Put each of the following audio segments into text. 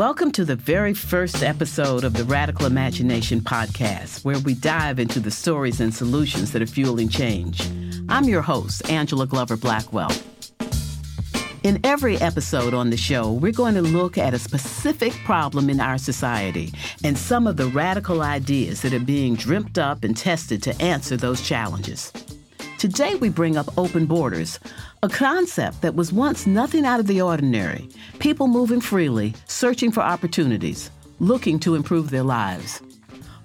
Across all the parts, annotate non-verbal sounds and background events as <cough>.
Welcome to the very first episode of the Radical Imagination podcast, where we dive into the stories and solutions that are fueling change. I'm your host, Angela Glover Blackwell. In every episode on the show, we're going to look at a specific problem in our society and some of the radical ideas that are being dreamt up and tested to answer those challenges. Today, we bring up open borders, a concept that was once nothing out of the ordinary. People moving freely, searching for opportunities, looking to improve their lives.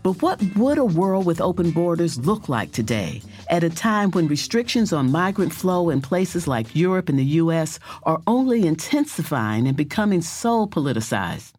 But what would a world with open borders look like today, at a time when restrictions on migrant flow in places like Europe and the U.S. are only intensifying and becoming so politicized?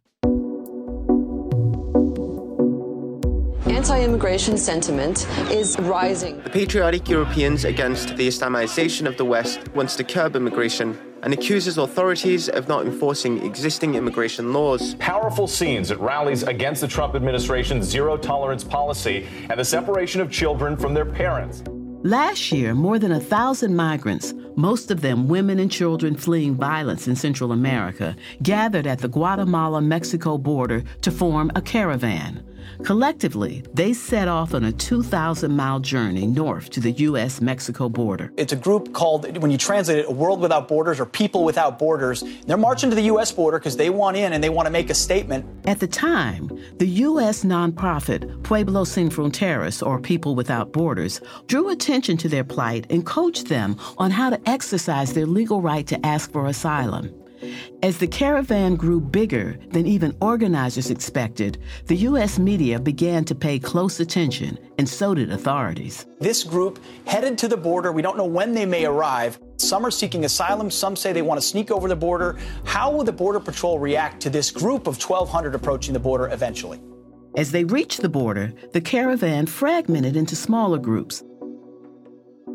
Anti-immigration sentiment is rising. The patriotic Europeans against the Islamization of the West wants to curb immigration and accuses authorities of not enforcing existing immigration laws. Powerful scenes at rallies against the Trump administration's zero tolerance policy and the separation of children from their parents. Last year, more than a thousand migrants, most of them women and children fleeing violence in Central America, gathered at the Guatemala Mexico border to form a caravan. Collectively, they set off on a 2,000 mile journey north to the U.S. Mexico border. It's a group called, when you translate it, A World Without Borders or People Without Borders. They're marching to the U.S. border because they want in and they want to make a statement. At the time, the U.S. nonprofit Pueblo Sin Fronteras, or People Without Borders, drew attention to their plight and coached them on how to exercise their legal right to ask for asylum. As the caravan grew bigger than even organizers expected, the U.S. media began to pay close attention, and so did authorities. This group headed to the border. We don't know when they may arrive. Some are seeking asylum. Some say they want to sneak over the border. How will the Border Patrol react to this group of 1,200 approaching the border eventually? As they reached the border, the caravan fragmented into smaller groups.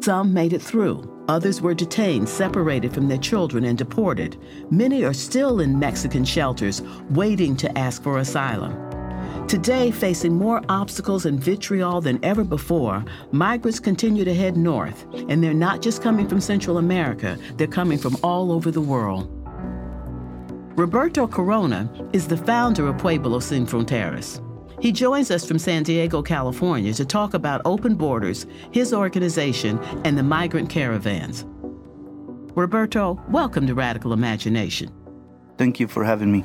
Some made it through. Others were detained, separated from their children, and deported. Many are still in Mexican shelters, waiting to ask for asylum. Today, facing more obstacles and vitriol than ever before, migrants continue to head north. And they're not just coming from Central America, they're coming from all over the world. Roberto Corona is the founder of Pueblo Sin Fronteras. He joins us from San Diego, California to talk about open borders, his organization, and the migrant caravans. Roberto, welcome to Radical Imagination. Thank you for having me.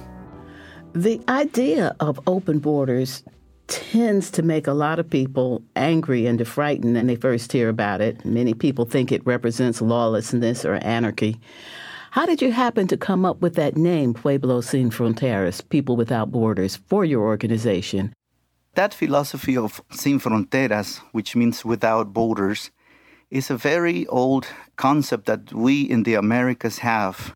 The idea of open borders tends to make a lot of people angry and frightened when they first hear about it. Many people think it represents lawlessness or anarchy. How did you happen to come up with that name, Pueblo Sin Fronteras, People Without Borders, for your organization? That philosophy of sin fronteras, which means without borders, is a very old concept that we in the Americas have.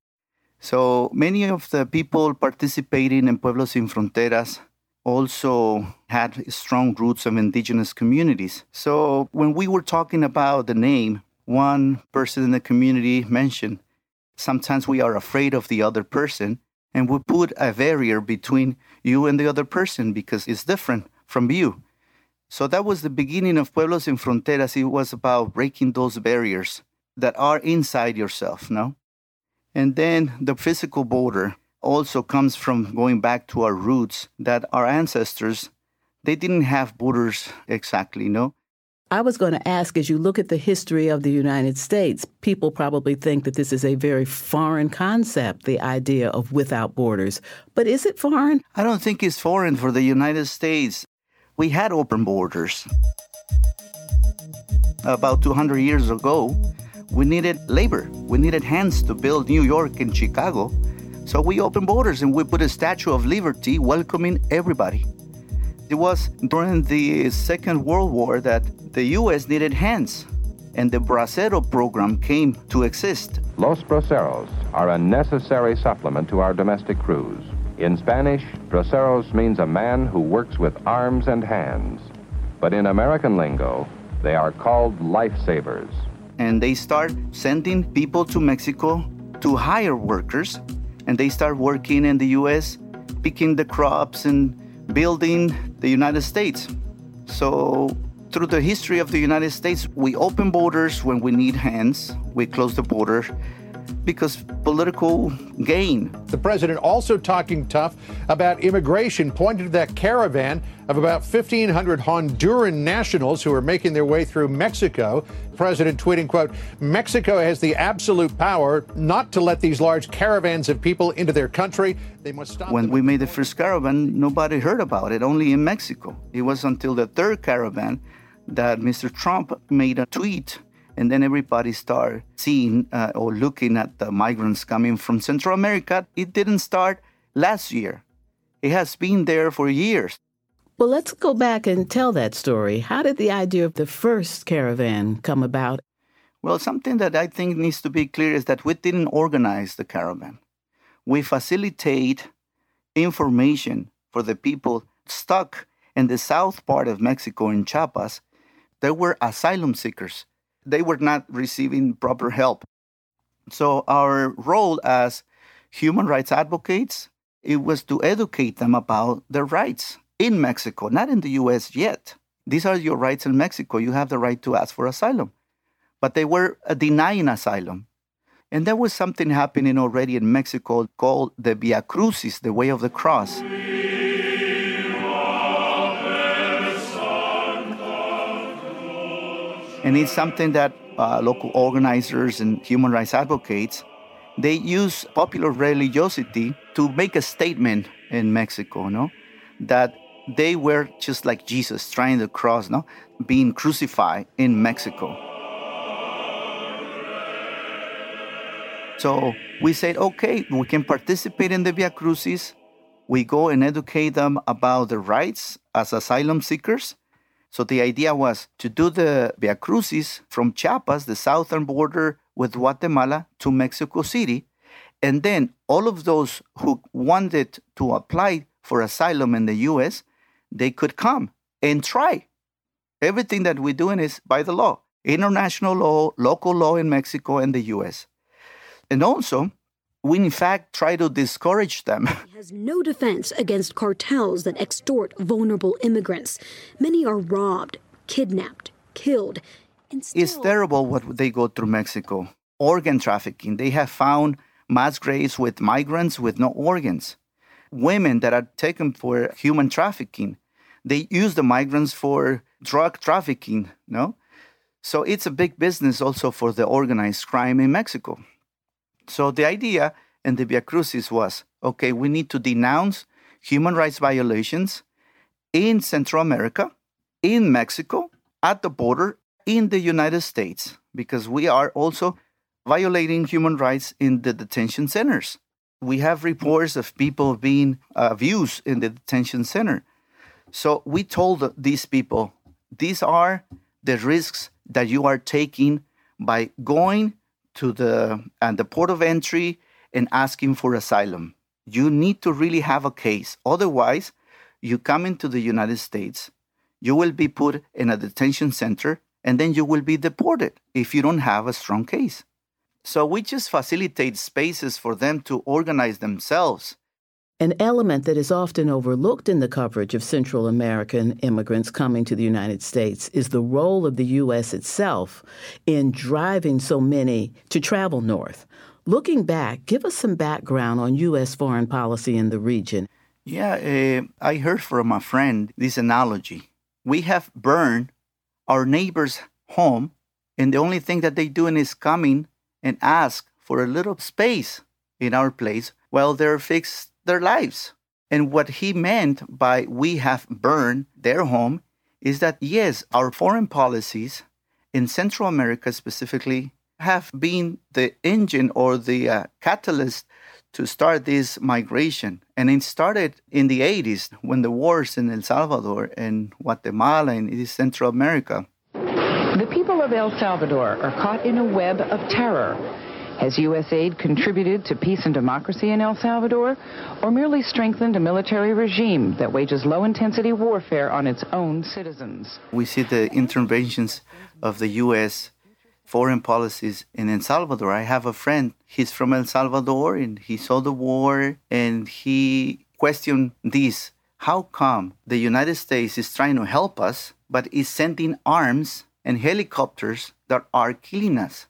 So many of the people participating in Pueblos Sin Fronteras also had strong roots of indigenous communities. So when we were talking about the name, one person in the community mentioned sometimes we are afraid of the other person and we put a barrier between you and the other person because it's different from you. So that was the beginning of Pueblos Sin Fronteras. It was about breaking those barriers that are inside yourself, no? And then the physical border also comes from going back to our roots that our ancestors they didn't have borders exactly, no? I was going to ask as you look at the history of the United States, people probably think that this is a very foreign concept, the idea of without borders. But is it foreign? I don't think it's foreign for the United States we had open borders. About 200 years ago, we needed labor. We needed hands to build New York and Chicago. So we opened borders and we put a Statue of Liberty welcoming everybody. It was during the Second World War that the U.S. needed hands, and the Bracero program came to exist. Los Braceros are a necessary supplement to our domestic crews. In Spanish, braceros means a man who works with arms and hands. But in American lingo, they are called lifesavers. And they start sending people to Mexico to hire workers, and they start working in the US, picking the crops and building the United States. So, through the history of the United States, we open borders when we need hands, we close the border because political gain. The president also talking tough about immigration, pointed to that caravan of about 1,500 Honduran nationals who are making their way through Mexico. president tweeting, quote, Mexico has the absolute power not to let these large caravans of people into their country. They must stop. When we made the first caravan, nobody heard about it, only in Mexico. It was until the third caravan that Mr. Trump made a tweet and then everybody started seeing uh, or looking at the migrants coming from Central America. It didn't start last year. It has been there for years. Well, let's go back and tell that story. How did the idea of the first caravan come about? Well, something that I think needs to be clear is that we didn't organize the caravan. We facilitate information for the people stuck in the south part of Mexico in Chiapas. There were asylum seekers they were not receiving proper help. So our role as human rights advocates it was to educate them about their rights in Mexico, not in the US yet. These are your rights in Mexico. You have the right to ask for asylum. But they were uh, denying asylum. And there was something happening already in Mexico called the Via Crucis, the way of the cross. And it's something that uh, local organizers and human rights advocates, they use popular religiosity to make a statement in Mexico, no? That they were just like Jesus trying the cross, no? Being crucified in Mexico. So we said, okay, we can participate in the Via Crucis. We go and educate them about their rights as asylum seekers so the idea was to do the Via Crucis from Chiapas, the southern border with Guatemala, to Mexico City. And then all of those who wanted to apply for asylum in the US, they could come and try. Everything that we're doing is by the law international law, local law in Mexico and the US. And also, we in fact try to discourage them. He has no defense against cartels that extort vulnerable immigrants. Many are robbed, kidnapped, killed. Still... It's terrible what they go through Mexico. Organ trafficking. They have found mass graves with migrants with no organs. Women that are taken for human trafficking. They use the migrants for drug trafficking, no? So it's a big business also for the organized crime in Mexico. So the idea in the Via Crucis was okay, we need to denounce human rights violations in Central America, in Mexico, at the border, in the United States, because we are also violating human rights in the detention centers. We have reports of people being uh, abused in the detention center. So we told these people, these are the risks that you are taking by going to the and the port of entry and asking for asylum. You need to really have a case. Otherwise, you come into the United States, you will be put in a detention center, and then you will be deported if you don't have a strong case. So we just facilitate spaces for them to organize themselves an element that is often overlooked in the coverage of Central American immigrants coming to the United States is the role of the U.S. itself in driving so many to travel north. Looking back, give us some background on U.S. foreign policy in the region. Yeah, uh, I heard from a friend this analogy. We have burned our neighbor's home, and the only thing that they're doing is coming and ask for a little space in our place while they're fixed their lives. And what he meant by we have burned their home is that, yes, our foreign policies in Central America specifically have been the engine or the uh, catalyst to start this migration. And it started in the 80s when the wars in El Salvador and Guatemala and Central America. The people of El Salvador are caught in a web of terror has U.S. aid contributed to peace and democracy in El Salvador, or merely strengthened a military regime that wages low intensity warfare on its own citizens? We see the interventions of the U.S. foreign policies in El Salvador. I have a friend, he's from El Salvador, and he saw the war, and he questioned this. How come the United States is trying to help us, but is sending arms and helicopters that are killing us?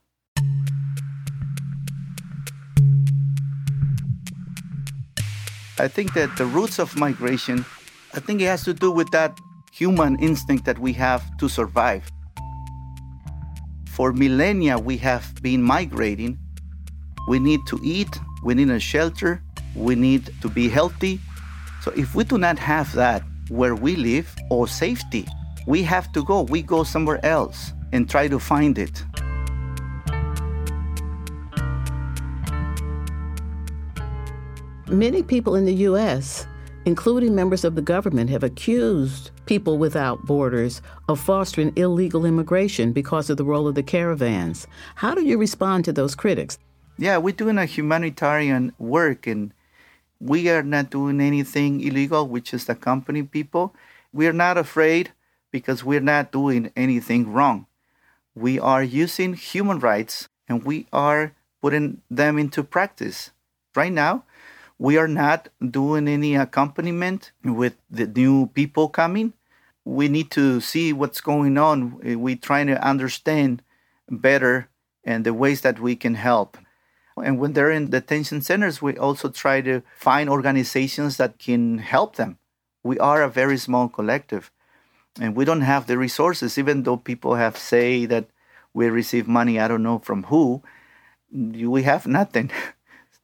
I think that the roots of migration, I think it has to do with that human instinct that we have to survive. For millennia, we have been migrating. We need to eat, we need a shelter, we need to be healthy. So if we do not have that where we live or safety, we have to go. We go somewhere else and try to find it. Many people in the U.S., including members of the government, have accused people without borders of fostering illegal immigration because of the role of the caravans. How do you respond to those critics? Yeah, we're doing a humanitarian work and we are not doing anything illegal. We just accompany people. We are not afraid because we're not doing anything wrong. We are using human rights and we are putting them into practice. Right now, we are not doing any accompaniment with the new people coming. We need to see what's going on. We're trying to understand better and the ways that we can help. And when they're in detention centers, we also try to find organizations that can help them. We are a very small collective and we don't have the resources, even though people have say that we receive money, I don't know from who, we have nothing. <laughs>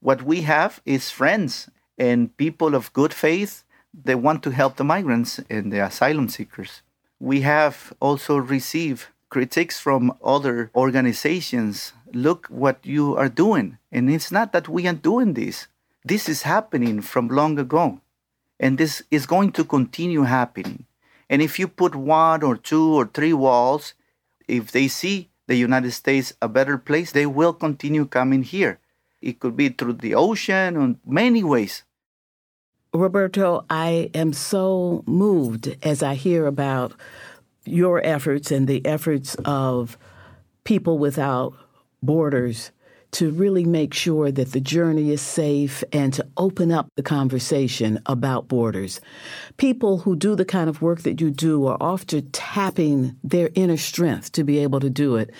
What we have is friends and people of good faith. that want to help the migrants and the asylum seekers. We have also received critiques from other organizations. Look what you are doing. And it's not that we are doing this. This is happening from long ago. And this is going to continue happening. And if you put one or two or three walls, if they see the United States a better place, they will continue coming here. It could be through the ocean in many ways. Roberto, I am so moved as I hear about your efforts and the efforts of people without borders to really make sure that the journey is safe and to open up the conversation about borders. People who do the kind of work that you do are often tapping their inner strength to be able to do it.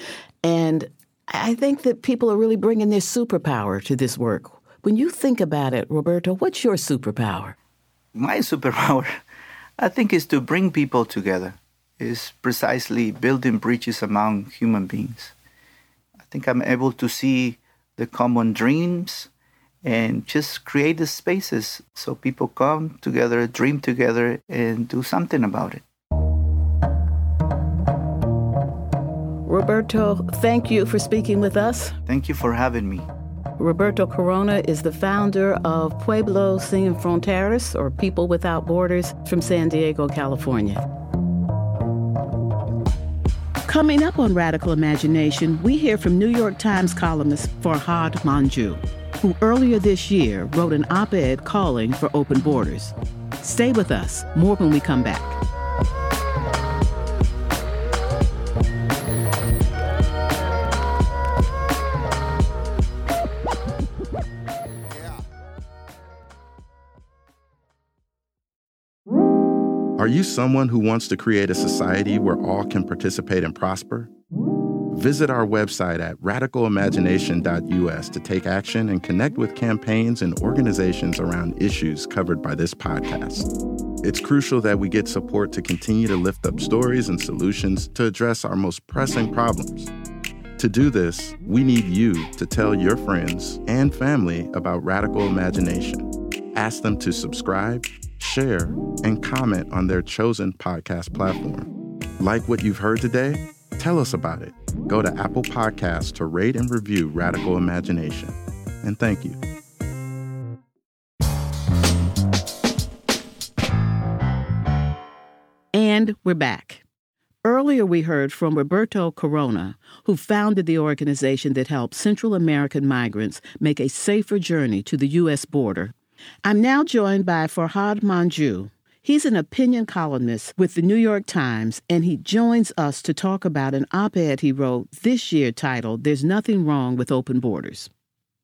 And I think that people are really bringing their superpower to this work. When you think about it, Roberto, what's your superpower? My <laughs> superpower, I think, is to bring people together, is precisely building bridges among human beings. I think I'm able to see the common dreams and just create the spaces so people come together, dream together, and do something about it. Roberto, thank you for speaking with us. Thank you for having me. Roberto Corona is the founder of Pueblos Sin Fronteras, or People Without Borders, from San Diego, California. Coming up on Radical Imagination, we hear from New York Times columnist Farhad Manjoo, who earlier this year wrote an op ed calling for open borders. Stay with us. More when we come back. Are you someone who wants to create a society where all can participate and prosper? Visit our website at radicalimagination.us to take action and connect with campaigns and organizations around issues covered by this podcast. It's crucial that we get support to continue to lift up stories and solutions to address our most pressing problems. To do this, we need you to tell your friends and family about Radical Imagination. Ask them to subscribe share, and comment on their chosen podcast platform. Like what you've heard today? Tell us about it. Go to Apple Podcasts to rate and review Radical Imagination. And thank you. And we're back. Earlier, we heard from Roberto Corona, who founded the organization that helps Central American migrants make a safer journey to the U.S. border I'm now joined by Farhad Manjoo. He's an opinion columnist with the New York Times, and he joins us to talk about an op ed he wrote this year titled There's Nothing Wrong with Open Borders.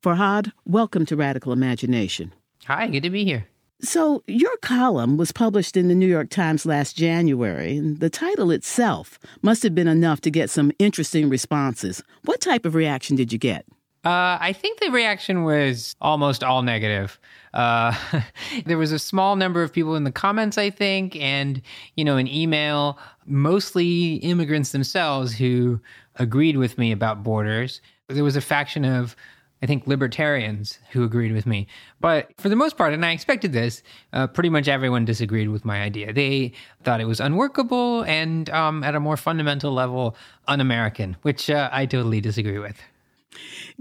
Farhad, welcome to Radical Imagination. Hi, good to be here. So, your column was published in the New York Times last January, and the title itself must have been enough to get some interesting responses. What type of reaction did you get? Uh, I think the reaction was almost all negative. Uh, <laughs> there was a small number of people in the comments, I think, and you know, an email, mostly immigrants themselves who agreed with me about borders. There was a faction of I think libertarians who agreed with me. But for the most part, and I expected this, uh, pretty much everyone disagreed with my idea. They thought it was unworkable and, um, at a more fundamental level, un American, which uh, I totally disagree with.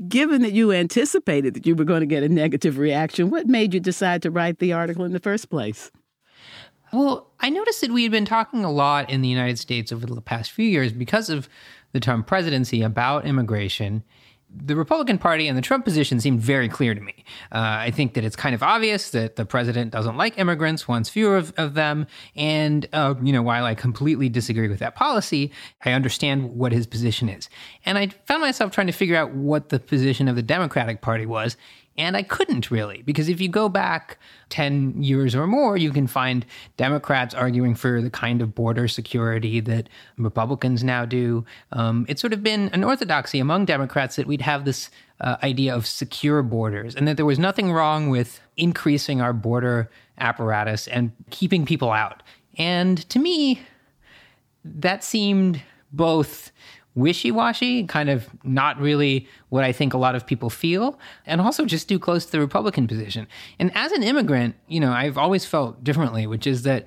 Given that you anticipated that you were going to get a negative reaction, what made you decide to write the article in the first place? Well, I noticed that we had been talking a lot in the United States over the past few years because of the Trump presidency about immigration the Republican Party and the Trump position seemed very clear to me. Uh, I think that it's kind of obvious that the president doesn't like immigrants, wants fewer of, of them. And, uh, you know, while I completely disagree with that policy, I understand what his position is. And I found myself trying to figure out what the position of the Democratic Party was. And I couldn't really, because if you go back 10 years or more, you can find Democrats arguing for the kind of border security that Republicans now do. Um, it's sort of been an orthodoxy among Democrats that we'd have this uh, idea of secure borders and that there was nothing wrong with increasing our border apparatus and keeping people out. And to me, that seemed both wishy washy, kind of not really what I think a lot of people feel, and also just too close to the Republican position. And as an immigrant, you know, I've always felt differently, which is that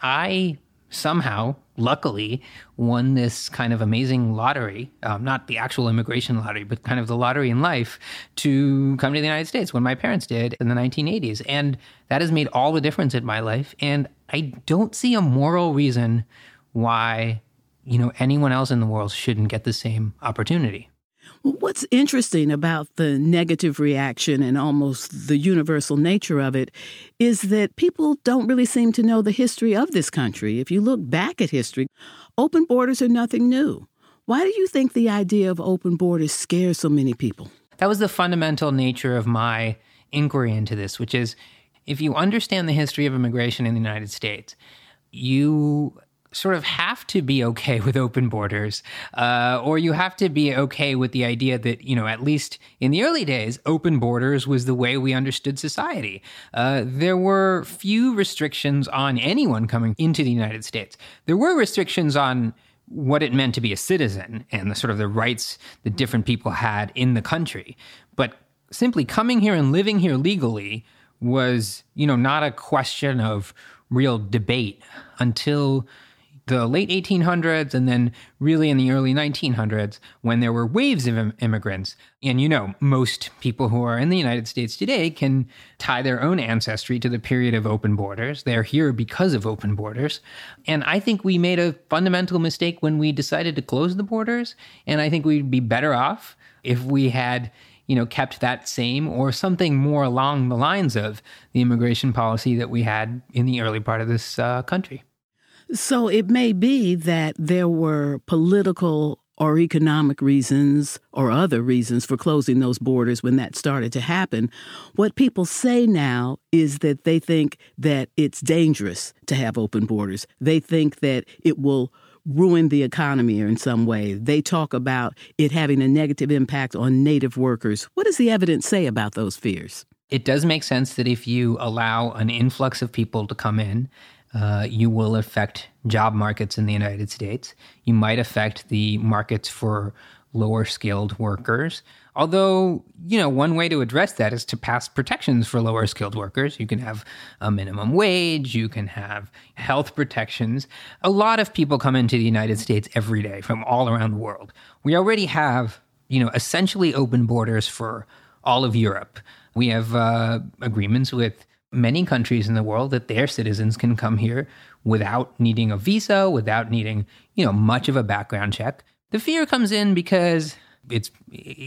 I somehow, luckily, won this kind of amazing lottery, um, not the actual immigration lottery, but kind of the lottery in life to come to the United States when my parents did in the 1980s. And that has made all the difference in my life. And I don't see a moral reason why you know, anyone else in the world shouldn't get the same opportunity. What's interesting about the negative reaction and almost the universal nature of it is that people don't really seem to know the history of this country. If you look back at history, open borders are nothing new. Why do you think the idea of open borders scares so many people? That was the fundamental nature of my inquiry into this, which is if you understand the history of immigration in the United States, you sort of have to be okay <laughs> with open borders, uh, or you have to be okay with the idea that, you know, at least in the early days, open borders was the way we understood society. Uh, there were few restrictions on anyone coming into the United States. There were restrictions on what it meant to be a citizen and the sort of the rights that different people had in the country. But simply coming here and living here legally was, you know, not a question of real debate until the late 1800s and then really in the early 1900s when there were waves of Im- immigrants. And you know, most people who are in the United States today can tie their own ancestry to the period of open borders. They're here because of open borders. And I think we made a fundamental mistake when we decided to close the borders. And I think we'd be better off if we had you know, kept that same or something more along the lines of the immigration policy that we had in the early part of this uh, country. So it may be that there were political or economic reasons or other reasons for closing those borders when that started to happen. What people say now is that they think that it's dangerous to have open borders. They think that it will ruin the economy in some way. They talk about it having a negative impact on native workers. What does the evidence say about those fears? It does make sense that if you allow an influx of people to come in, uh, you will affect job markets in the United States. You might affect the markets for lower skilled workers. Although, you know, one way to address that is to pass protections for lower skilled workers. You can have a minimum wage, you can have health protections. A lot of people come into the United States every day from all around the world. We already have, you know, essentially open borders for all of Europe. We have uh, agreements with many countries in the world that their citizens can come here without needing a visa, without needing, you know, much of a background check. The fear comes in because it's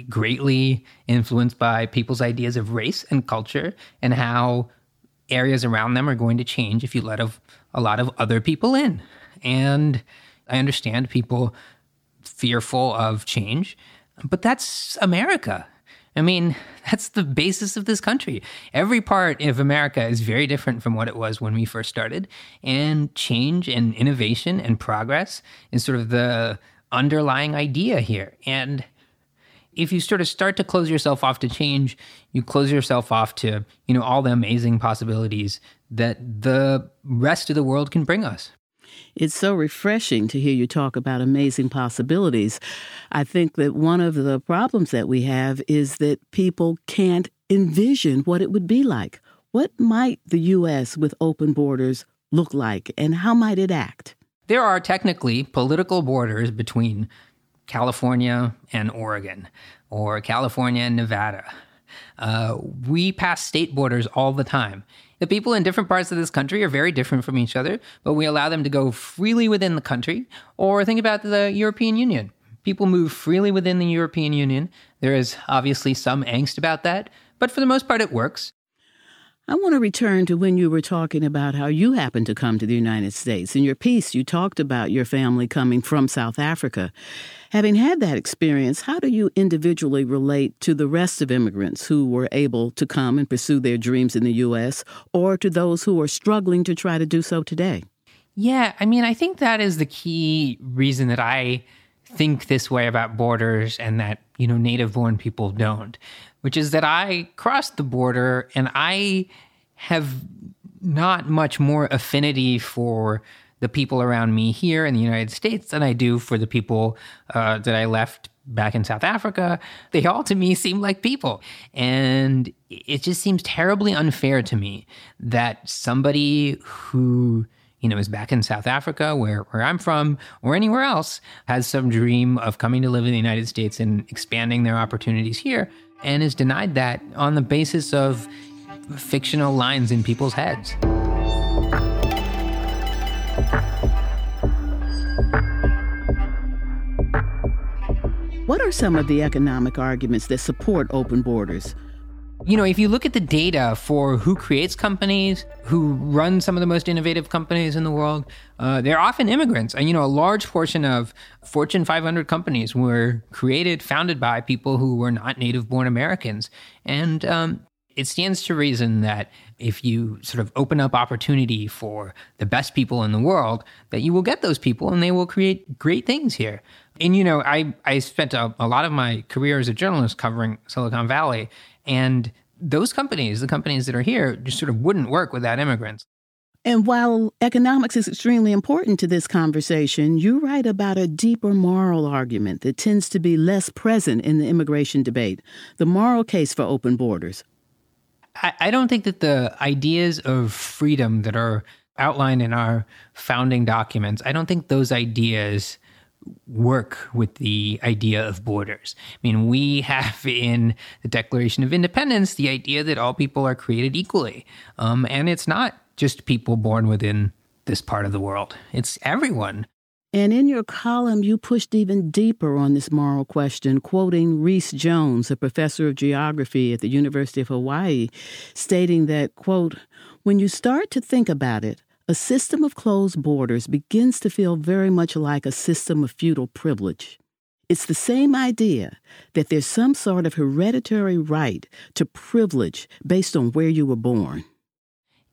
greatly influenced by people's ideas of race and culture and how areas around them are going to change if you let a, a lot of other people in. And I understand people fearful of change, but that's America. I mean, <laughs> that's the basis of this country. Every part of America is very different from what it was when we first started. And change and innovation and progress is sort of the underlying idea here. And if you sort of start to close yourself off to change, you close yourself off to, you know, all the amazing possibilities that the rest of the world can bring us. It's so refreshing to hear you talk about amazing possibilities. I think that one of the problems that we have is that people can't envision what it would be like. What might the U.S. with open borders look like, and how might it act? There are technically political borders between California and Oregon, or California and Nevada. Uh, we pass state borders all the time. The people in different parts of this country are very different from each other, but we allow them to go freely within the country. Or think about the European Union. People move freely within the European Union. There is obviously some angst about that, but for the most part, it works. I want to return to when you were talking about how you happened to come to the United States. In your piece, you talked about your family coming from South Africa. Having had that experience, how do you individually relate to the rest of immigrants who were able to come and pursue their dreams in the U.S., or to those who are struggling to try to do so today? Yeah, I mean, I think that is the key reason that I think this way about borders and that, you know, native born people don't, which is that I crossed the border and I have not much more affinity for the people around me here in the United States than I do for the people uh, that I left back in South Africa. They all to me seem like people. And it just seems terribly unfair to me that somebody who you know, is back in South Africa, where, where I'm from, or anywhere else, has some dream of coming to live in the United States and expanding their opportunities here, and is denied that on the basis of fictional lines in people's heads. What are some of the economic arguments that support open borders? You know, if you look at the data for who creates companies, who run some of the most innovative companies in the world, uh, they're often immigrants. And, you know, a large portion of Fortune 500 companies were created, founded by people who were not native born Americans. And um, it stands to reason that if you sort of open up opportunity for the best people in the world, that you will get those people and they will create great things here. And, you know, I, I spent a, a lot of my career as a journalist covering Silicon Valley. And those companies, the companies that are here, just sort of wouldn't work without immigrants. And while economics is extremely important to this conversation, you write about a deeper moral argument that tends to be less present in the immigration debate the moral case for open borders. I, I don't think that the ideas of freedom that are outlined in our founding documents, I don't think those ideas work with the idea of borders. I mean, we have in the Declaration of Independence the idea that all people are created equally. Um, and it's not just people born within this part of the world, it's everyone. And in your column, you pushed even deeper on this moral question, quoting Reece Jones, a professor of geography at the University of Hawaii, stating that, quote, when you start to think about it, a system of closed borders begins to feel very much like a system of feudal privilege. It's the same idea that there's some sort of hereditary right to privilege based on where you were born.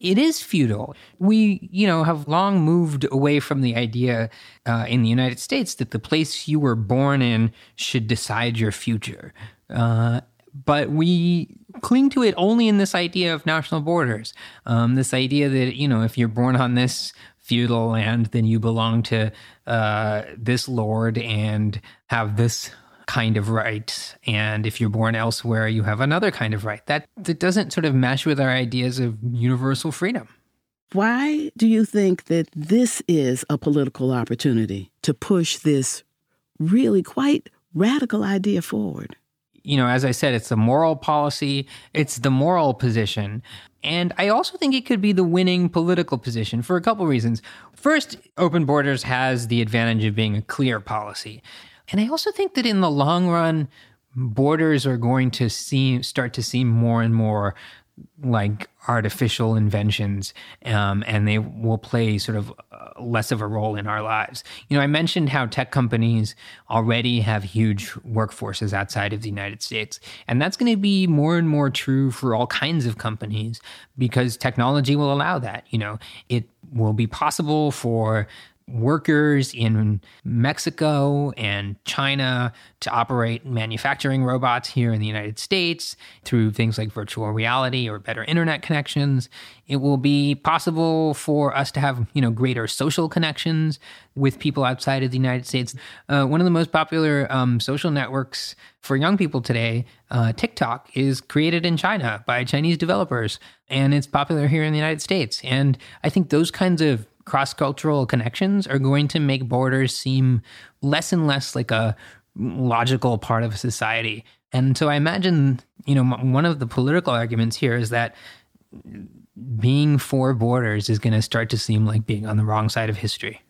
It is feudal. We, you know, have long moved away from the idea uh, in the United States that the place you were born in should decide your future. Uh, but we cling to it only in this idea of national borders. Um, this idea that, you know, if you're born on this feudal land, then you belong to uh, this lord and have this kind of right. And if you're born elsewhere, you have another kind of right. That, that doesn't sort of mesh with our ideas of universal freedom. Why do you think that this is a political opportunity to push this really quite radical idea forward? You know, as I said, it's the moral policy, it's the moral position. And I also think it could be the winning political position for a couple reasons. First, open borders has the advantage of being a clear policy. And I also think that in the long run, borders are going to seem start to seem more and more like artificial inventions, um, and they will play sort of uh, less of a role in our lives. You know, I mentioned how tech companies already have huge workforces outside of the United States, and that's going to be more and more true for all kinds of companies because technology will allow that. You know, it will be possible for workers in Mexico and China to operate manufacturing robots here in the United States through things like virtual reality or better internet connections. It will be possible for us to have, you know, greater social connections with people outside of the United States. Uh, one of the most popular um, social networks for young people today, uh, TikTok, is created in China by Chinese developers, and it's popular here in the United States. And I think those kinds of cross cultural connections are going to make borders seem less and less like a logical part of society. And so I imagine, you know, one of the political arguments here is that being for borders is going to start to seem like being on the wrong side of history.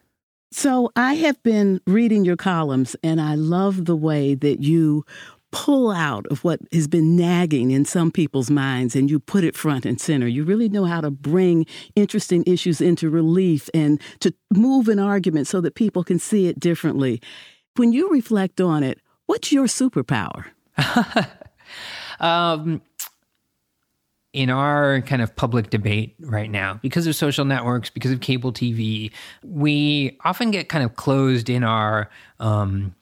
So I have been reading your columns and I love the way that you pull out of what has been nagging in some people's minds and you put it front and center. You really know how to bring interesting issues into relief and to move an argument so that people can see it differently. When you reflect on it, what's your superpower? <laughs> um, in our kind of public debate right now, because of social networks, because of cable TV, we often get kind of closed in our um,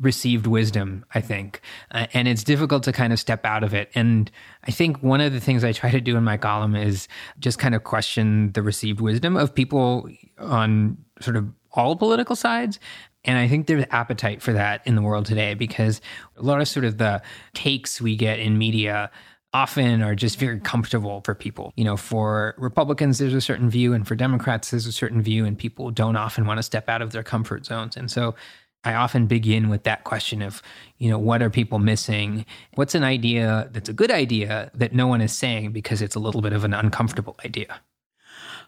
received wisdom, I think. Uh, and it's difficult to kind of step out of it. And I think one of the things I try to do in my column is just kind of question the received wisdom of people on sort of all political sides. And I think there's appetite for that in the world today because a lot of sort of the takes we get in media often are just very comfortable for people. You know, for Republicans, there's a certain view, and for Democrats, there's a certain view, and people don't often want to step out of their comfort zones. And so I often begin with that question of, you know, what are people missing? What's an idea that's a good idea that no one is saying because it's a little bit of an uncomfortable idea?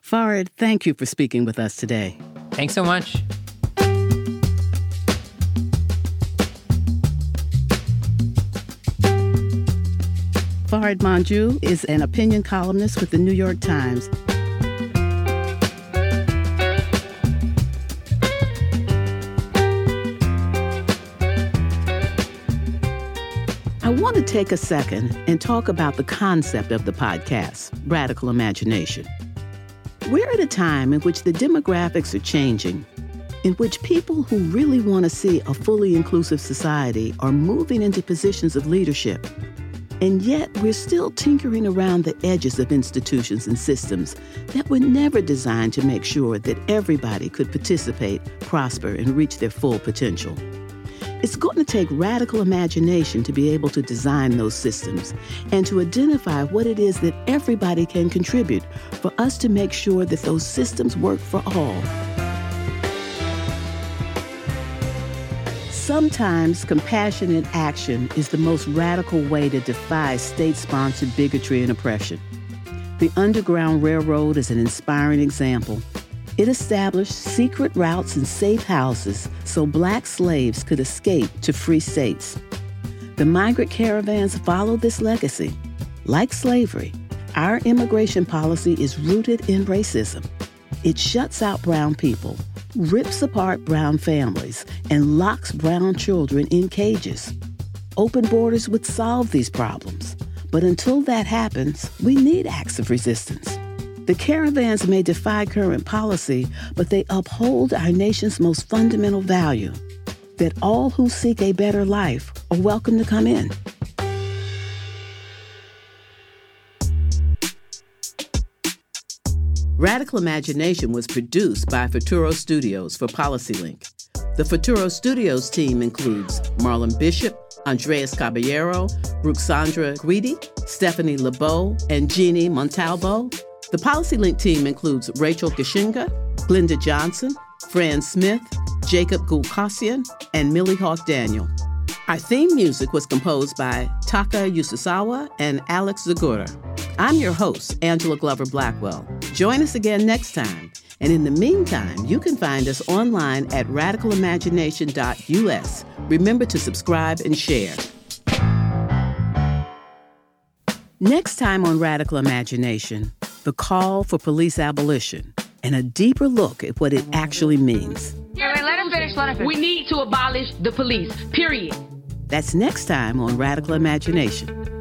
Farhad, thank you for speaking with us today. Thanks so much. Farhad Manjoo is an opinion columnist with the New York Times. Take a second and talk about the concept of the podcast, Radical Imagination. We're at a time in which the demographics are changing, in which people who really want to see a fully inclusive society are moving into positions of leadership. And yet, we're still tinkering around the edges of institutions and systems that were never designed to make sure that everybody could participate, prosper, and reach their full potential. It's going to take radical imagination to be able to design those systems and to identify what it is that everybody can contribute for us to make sure that those systems work for all. Sometimes compassionate action is the most radical way to defy state sponsored bigotry and oppression. The Underground Railroad is an inspiring example it established secret routes and safe houses so black slaves could escape to free states. The migrant caravans follow this legacy. Like slavery, our immigration policy is rooted in racism. It shuts out brown people, rips apart brown families, and locks brown children in cages. Open borders would solve these problems. But until that happens, we need acts of resistance. The caravans may defy current policy, but they uphold our nation's most fundamental value that all who seek a better life are welcome to come in. Radical Imagination was produced by Futuro Studios for PolicyLink. The Futuro Studios team includes Marlon Bishop, Andreas Caballero, Ruxandra Guidi, Stephanie Lebow, and Jeannie Montalvo, the PolicyLink team includes Rachel Gishinga, Glenda Johnson, Fran Smith, Jacob Gulkasian, and Millie Hawk Daniel. Our theme music was composed by Taka Yasuzawa and Alex Sugiura. I'm your host, Angela Glover Blackwell. Join us again next time. And in the meantime, you can find us online at radicalimagination.us. Remember to subscribe and share. Next time on Radical Imagination, the call for police abolition and a deeper look at what it actually means. let him finish, let him finish. We need to abolish the police, period. That's next time on Radical Imagination.